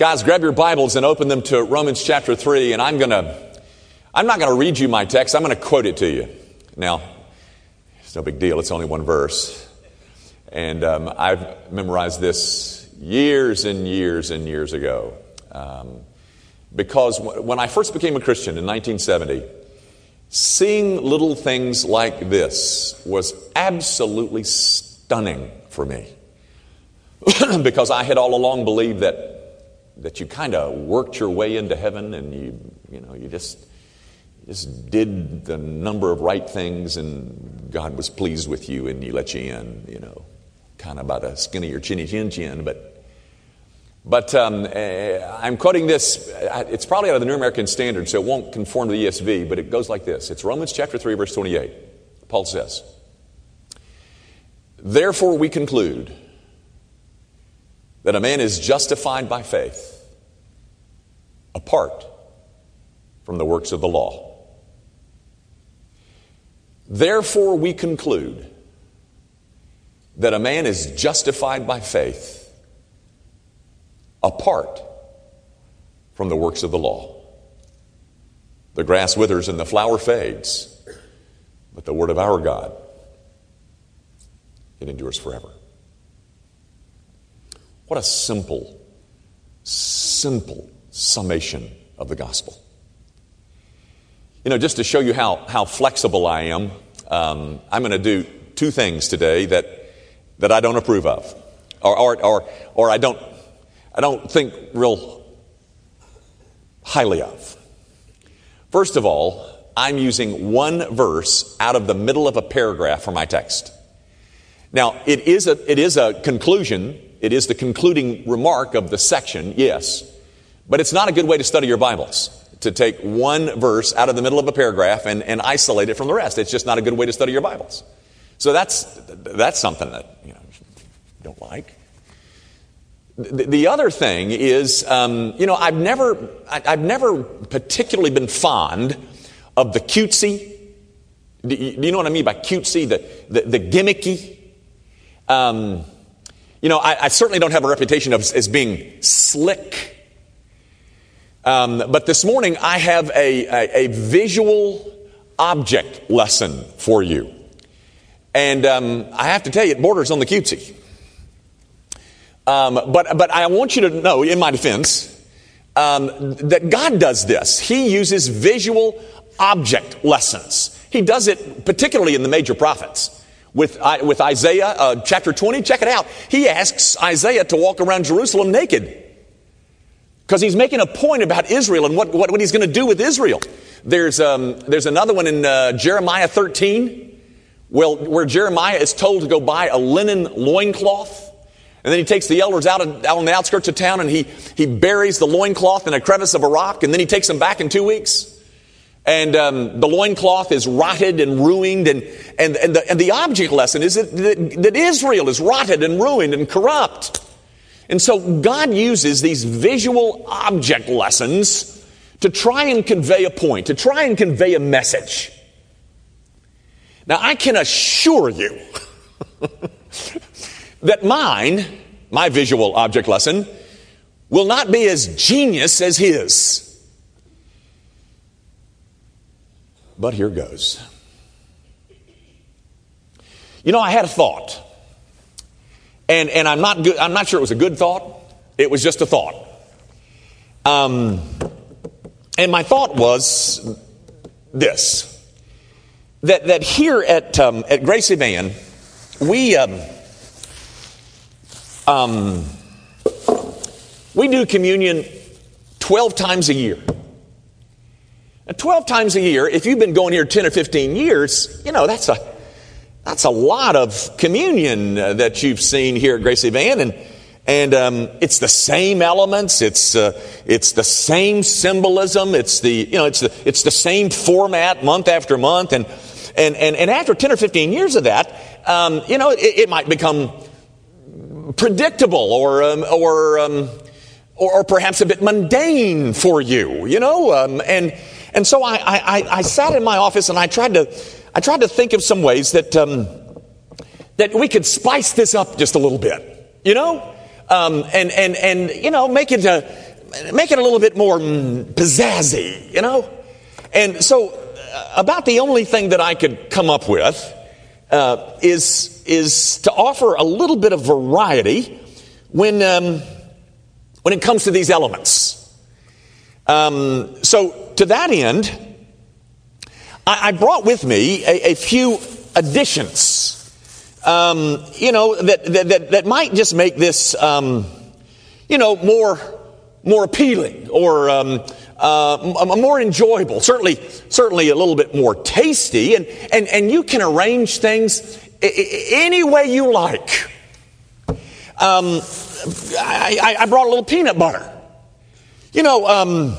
Guys, grab your Bibles and open them to Romans chapter 3, and I'm going to, I'm not going to read you my text, I'm going to quote it to you. Now, it's no big deal, it's only one verse. And um, I've memorized this years and years and years ago. Um, because when I first became a Christian in 1970, seeing little things like this was absolutely stunning for me. because I had all along believed that that you kind of worked your way into heaven and you, you know, you just, just did the number of right things and God was pleased with you and He let you in, you know, kind of by the skin of your chinny chin chin. But, but um, uh, I'm quoting this, it's probably out of the New American Standard, so it won't conform to the ESV, but it goes like this. It's Romans chapter 3, verse 28. Paul says, Therefore we conclude that a man is justified by faith apart from the works of the law. Therefore, we conclude that a man is justified by faith apart from the works of the law. The grass withers and the flower fades, but the word of our God, it endures forever. What a simple, simple summation of the gospel. You know, just to show you how, how flexible I am, um, I'm going to do two things today that, that I don't approve of, or, or, or, or I, don't, I don't think real highly of. First of all, I'm using one verse out of the middle of a paragraph for my text. Now, it is a, it is a conclusion it is the concluding remark of the section, yes. But it's not a good way to study your Bibles, to take one verse out of the middle of a paragraph and, and isolate it from the rest. It's just not a good way to study your Bibles. So that's, that's something that, you know, don't like. The, the other thing is, um, you know, I've never, I, have never particularly been fond of the cutesy. Do you, do you know what I mean by cutesy? The, the, the gimmicky. Um, you know, I, I certainly don't have a reputation of, as being slick. Um, but this morning I have a, a, a, visual object lesson for you. And um, I have to tell you, it borders on the cutesy. Um, but, but I want you to know, in my defense, um, that God does this. He uses visual object lessons. He does it particularly in the major prophets with, with Isaiah uh, chapter 20. Check it out. He asks Isaiah to walk around Jerusalem naked because he's making a point about Israel and what, what, what he's going to do with Israel. There's, um, there's another one in uh, Jeremiah 13 well, where Jeremiah is told to go buy a linen loincloth. And then he takes the elders out, of, out on the outskirts of town and he, he buries the loincloth in a crevice of a rock and then he takes them back in two weeks and um, the loincloth is rotted and ruined. And, and, and, the, and the object lesson is that, that, that Israel is rotted and ruined and corrupt. And so God uses these visual object lessons to try and convey a point, to try and convey a message. Now, I can assure you that mine, my visual object lesson, will not be as genius as his. But here goes. You know, I had a thought. And, and I'm, not good, I'm not sure it was a good thought. It was just a thought. Um, and my thought was this that, that here at, um, at Gracie Van, we, um, um, we do communion 12 times a year. 12 times a year, if you've been going here 10 or 15 years, you know, that's a, that's a lot of communion uh, that you've seen here at Gracie Van. And, and um, it's the same elements, it's, uh, it's the same symbolism, it's the, you know, it's the, it's the same format month after month. And, and, and, and after 10 or 15 years of that, um, you know, it, it, might become predictable or, um, or, um, or, or, perhaps a bit mundane for you, you know? Um, and, and so I, I, I sat in my office and I tried to, I tried to think of some ways that, um, that we could spice this up just a little bit, you know? Um, and, and, and, you know, make it a, make it a little bit more mm, pizzazzy, you know? And so, uh, about the only thing that I could come up with uh, is, is to offer a little bit of variety when, um, when it comes to these elements. Um, so, to that end, I, I brought with me a, a few additions, um, you know, that, that, that, might just make this, um, you know, more, more appealing or um, uh, more enjoyable, certainly, certainly a little bit more tasty. And, and, and you can arrange things any way you like. Um, I, I, brought a little peanut butter. You know, um,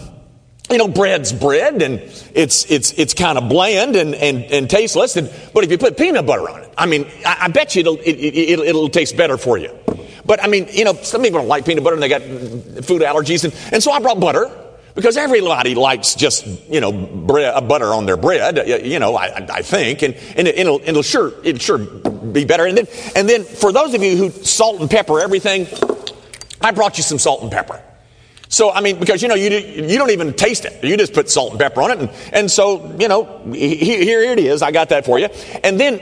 you know, bread's bread and it's, it's, it's kind of bland and, and, and tasteless. And, but if you put peanut butter on it, I mean, I, I bet you it'll, it, it, it'll taste better for you. But I mean, you know, some people don't like peanut butter and they got food allergies. And, and so I brought butter because everybody likes just, you know, bread, uh, butter on their bread, uh, you know, I, I think. And, and it, will it'll sure, it'll sure be better. And then, and then for those of you who salt and pepper everything, I brought you some salt and pepper. So, I mean, because, you know, you, you don't even taste it. You just put salt and pepper on it. And, and so, you know, here, it is. I got that for you. And then,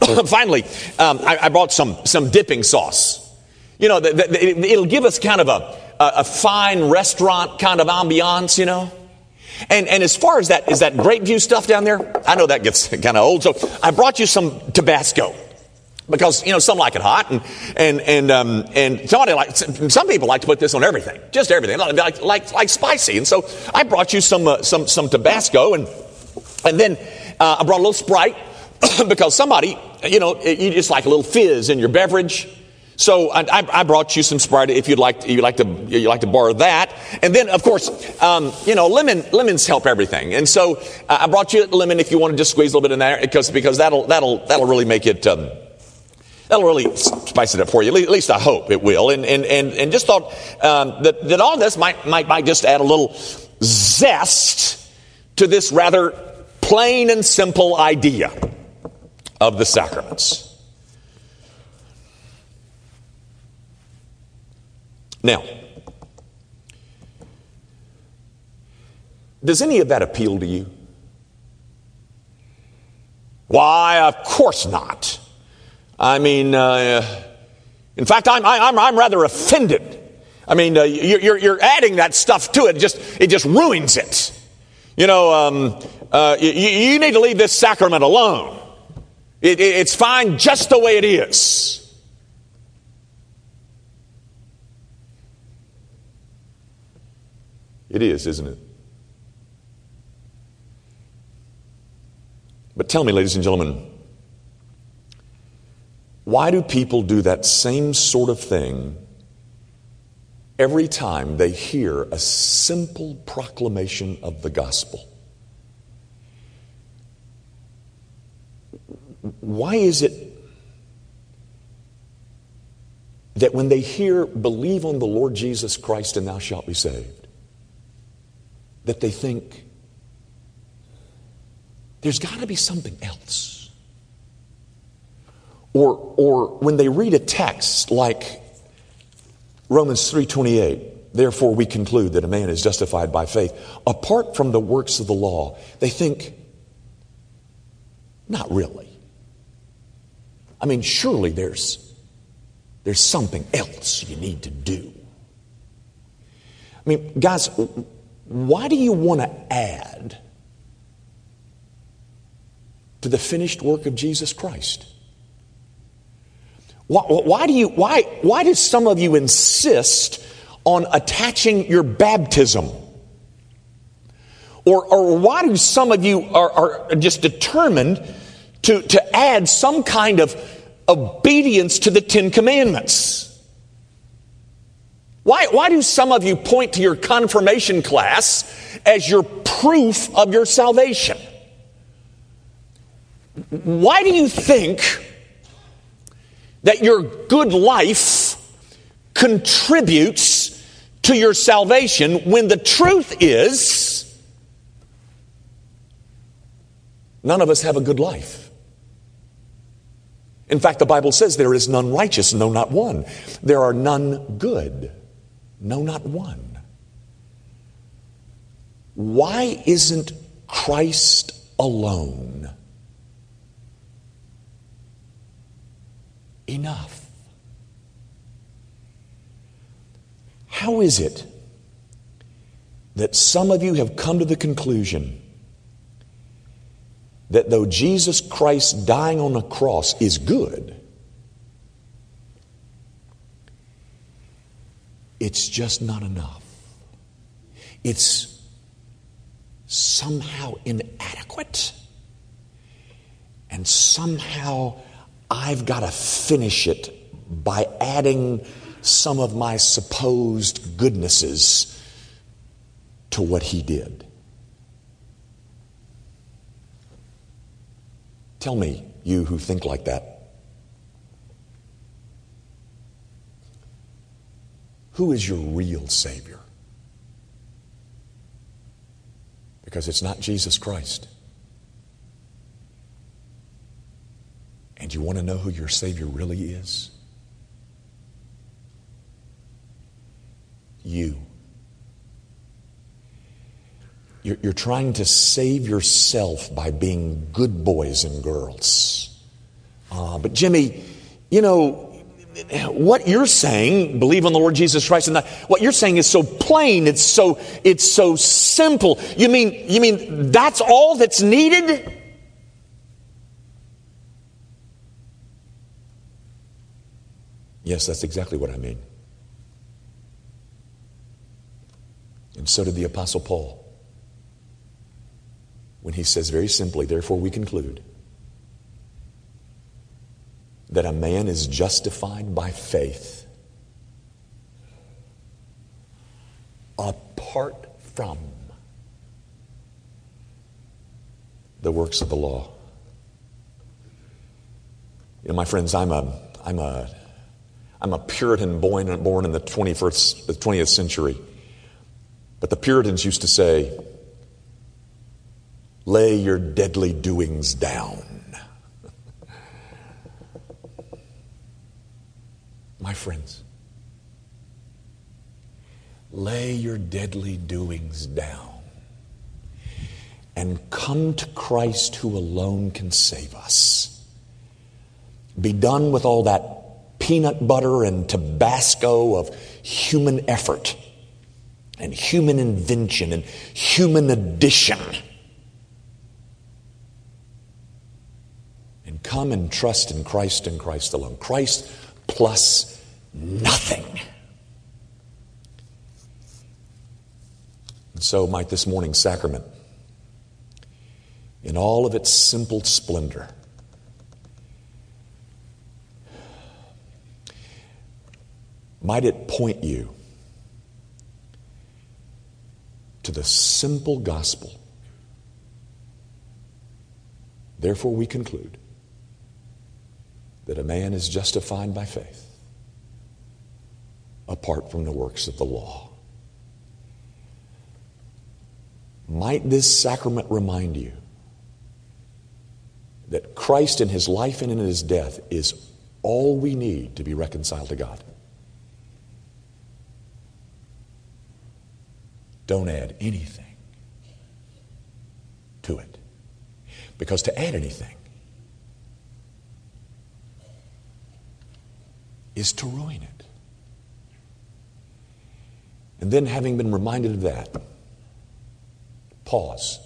finally, um, I, I, brought some, some dipping sauce. You know, the, the, it'll give us kind of a, a, fine restaurant kind of ambiance, you know. And, and as far as that, is that Grapeview stuff down there? I know that gets kind of old. So I brought you some Tabasco because you know some like it hot and and and um, and somebody like some people like to put this on everything just everything like like, like spicy. And so i brought you some uh, some some tabasco and and then uh, i brought a little sprite because somebody you know you just like a little fizz in your beverage. So I, I, brought you some Sprite if you'd like to, you'd like to you like to borrow that, and then of course um, you know lemon lemons help everything, and so uh, I brought you a lemon if you want to just squeeze a little bit in there because because that'll that'll that'll really make it um, That'll really spice it up for you. At least I hope it will. And, and, and, and just thought um, that, that all this might, might, might just add a little zest to this rather plain and simple idea of the sacraments. Now, does any of that appeal to you? Why, of course not. I mean, uh, in fact, I'm, I'm, I'm rather offended. I mean, uh, you're, you're adding that stuff to it. just, it just ruins it. You know, um, uh, you, you, need to leave this sacrament alone. It, it, it's fine just the way it is. It is, isn't it? But tell me, ladies and gentlemen, why do people do that same sort of thing every time they hear a simple proclamation of the gospel? Why is it that when they hear, believe on the Lord Jesus Christ and thou shalt be saved, that they think, there's got to be something else? Or, or when they read a text like Romans 3:28, therefore we conclude that a man is justified by faith apart from the works of the law, they think not really. I mean, surely there's there's something else you need to do. I mean, guys, why do you want to add to the finished work of Jesus Christ? Why, why, do you, why, why do some of you insist on attaching your baptism? Or, or why do some of you are, are just determined to, to add some kind of obedience to the Ten Commandments? Why, why do some of you point to your confirmation class as your proof of your salvation? Why do you think that your good life contributes to your salvation when the truth is none of us have a good life. In fact, the Bible says there is none righteous, no, not one. There are none good, no, not one. why isn't Christ alone enough? How is it that some of you have come to the conclusion that though Jesus Christ dying on a cross is good, it's just not enough? It's somehow inadequate. And somehow I've got to finish it by adding some of my supposed goodnesses to what he did. Tell me, you who think like that, who is your real Savior? Because it's not Jesus Christ. And you want to know who your Savior really is? You. You're, you're trying to save yourself by being good boys and girls. Uh, but, Jimmy, you know, what you're saying, believe on the Lord Jesus Christ, and that, what you're saying is so plain. It's so it's so simple. You mean you mean that's all that's needed? Yes, that's exactly what I mean. And so did the Apostle Paul when he says very simply, therefore we conclude that a man is justified by faith apart from the works of the law. You know, my friends, I'm a, I'm a, I'm a Puritan born, born in the 21st, the 20th century. But the Puritans used to say, lay your deadly doings down. My friends, lay your deadly doings down and come to Christ who alone can save us. Be done with all that peanut butter and Tabasco of human effort and human invention and human addition. And come and trust in Christ and Christ alone. Christ plus nothing. And so might this morning's sacrament, in all of its simple splendor, might it point you to the simple gospel. Therefore, we conclude that a man is justified by faith apart from the works of the law. Might this sacrament remind you that Christ in his life and in his death is all we need to be reconciled to God? Don't add anything to it. Because to add anything is to ruin it. And then, having been reminded of that, pause.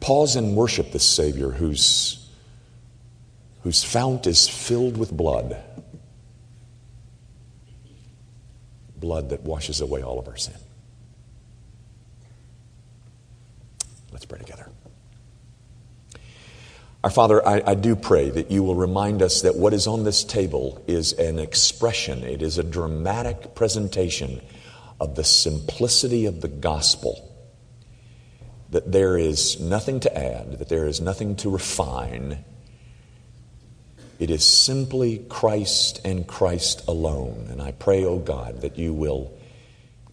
Pause and worship the Savior whose, whose fount is filled with blood. Blood that washes away all of our sin. Let's pray together. Our Father, I, I, do pray that you will remind us that what is on this table is an expression, it is a dramatic presentation of the simplicity of the gospel. That there is nothing to add, that there is nothing to refine, it is simply Christ and Christ alone. And I pray, O oh God, that you will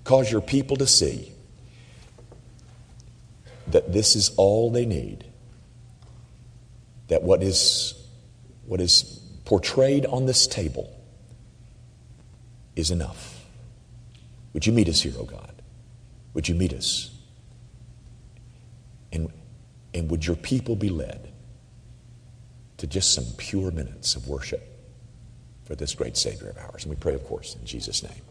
cause your people to see that this is all they need. That what is, what is portrayed on this table is enough. Would you meet us here, O oh God? Would you meet us? And, and would your people be led to just some pure minutes of worship for this great Savior of ours? And we pray, of course, in Jesus' name.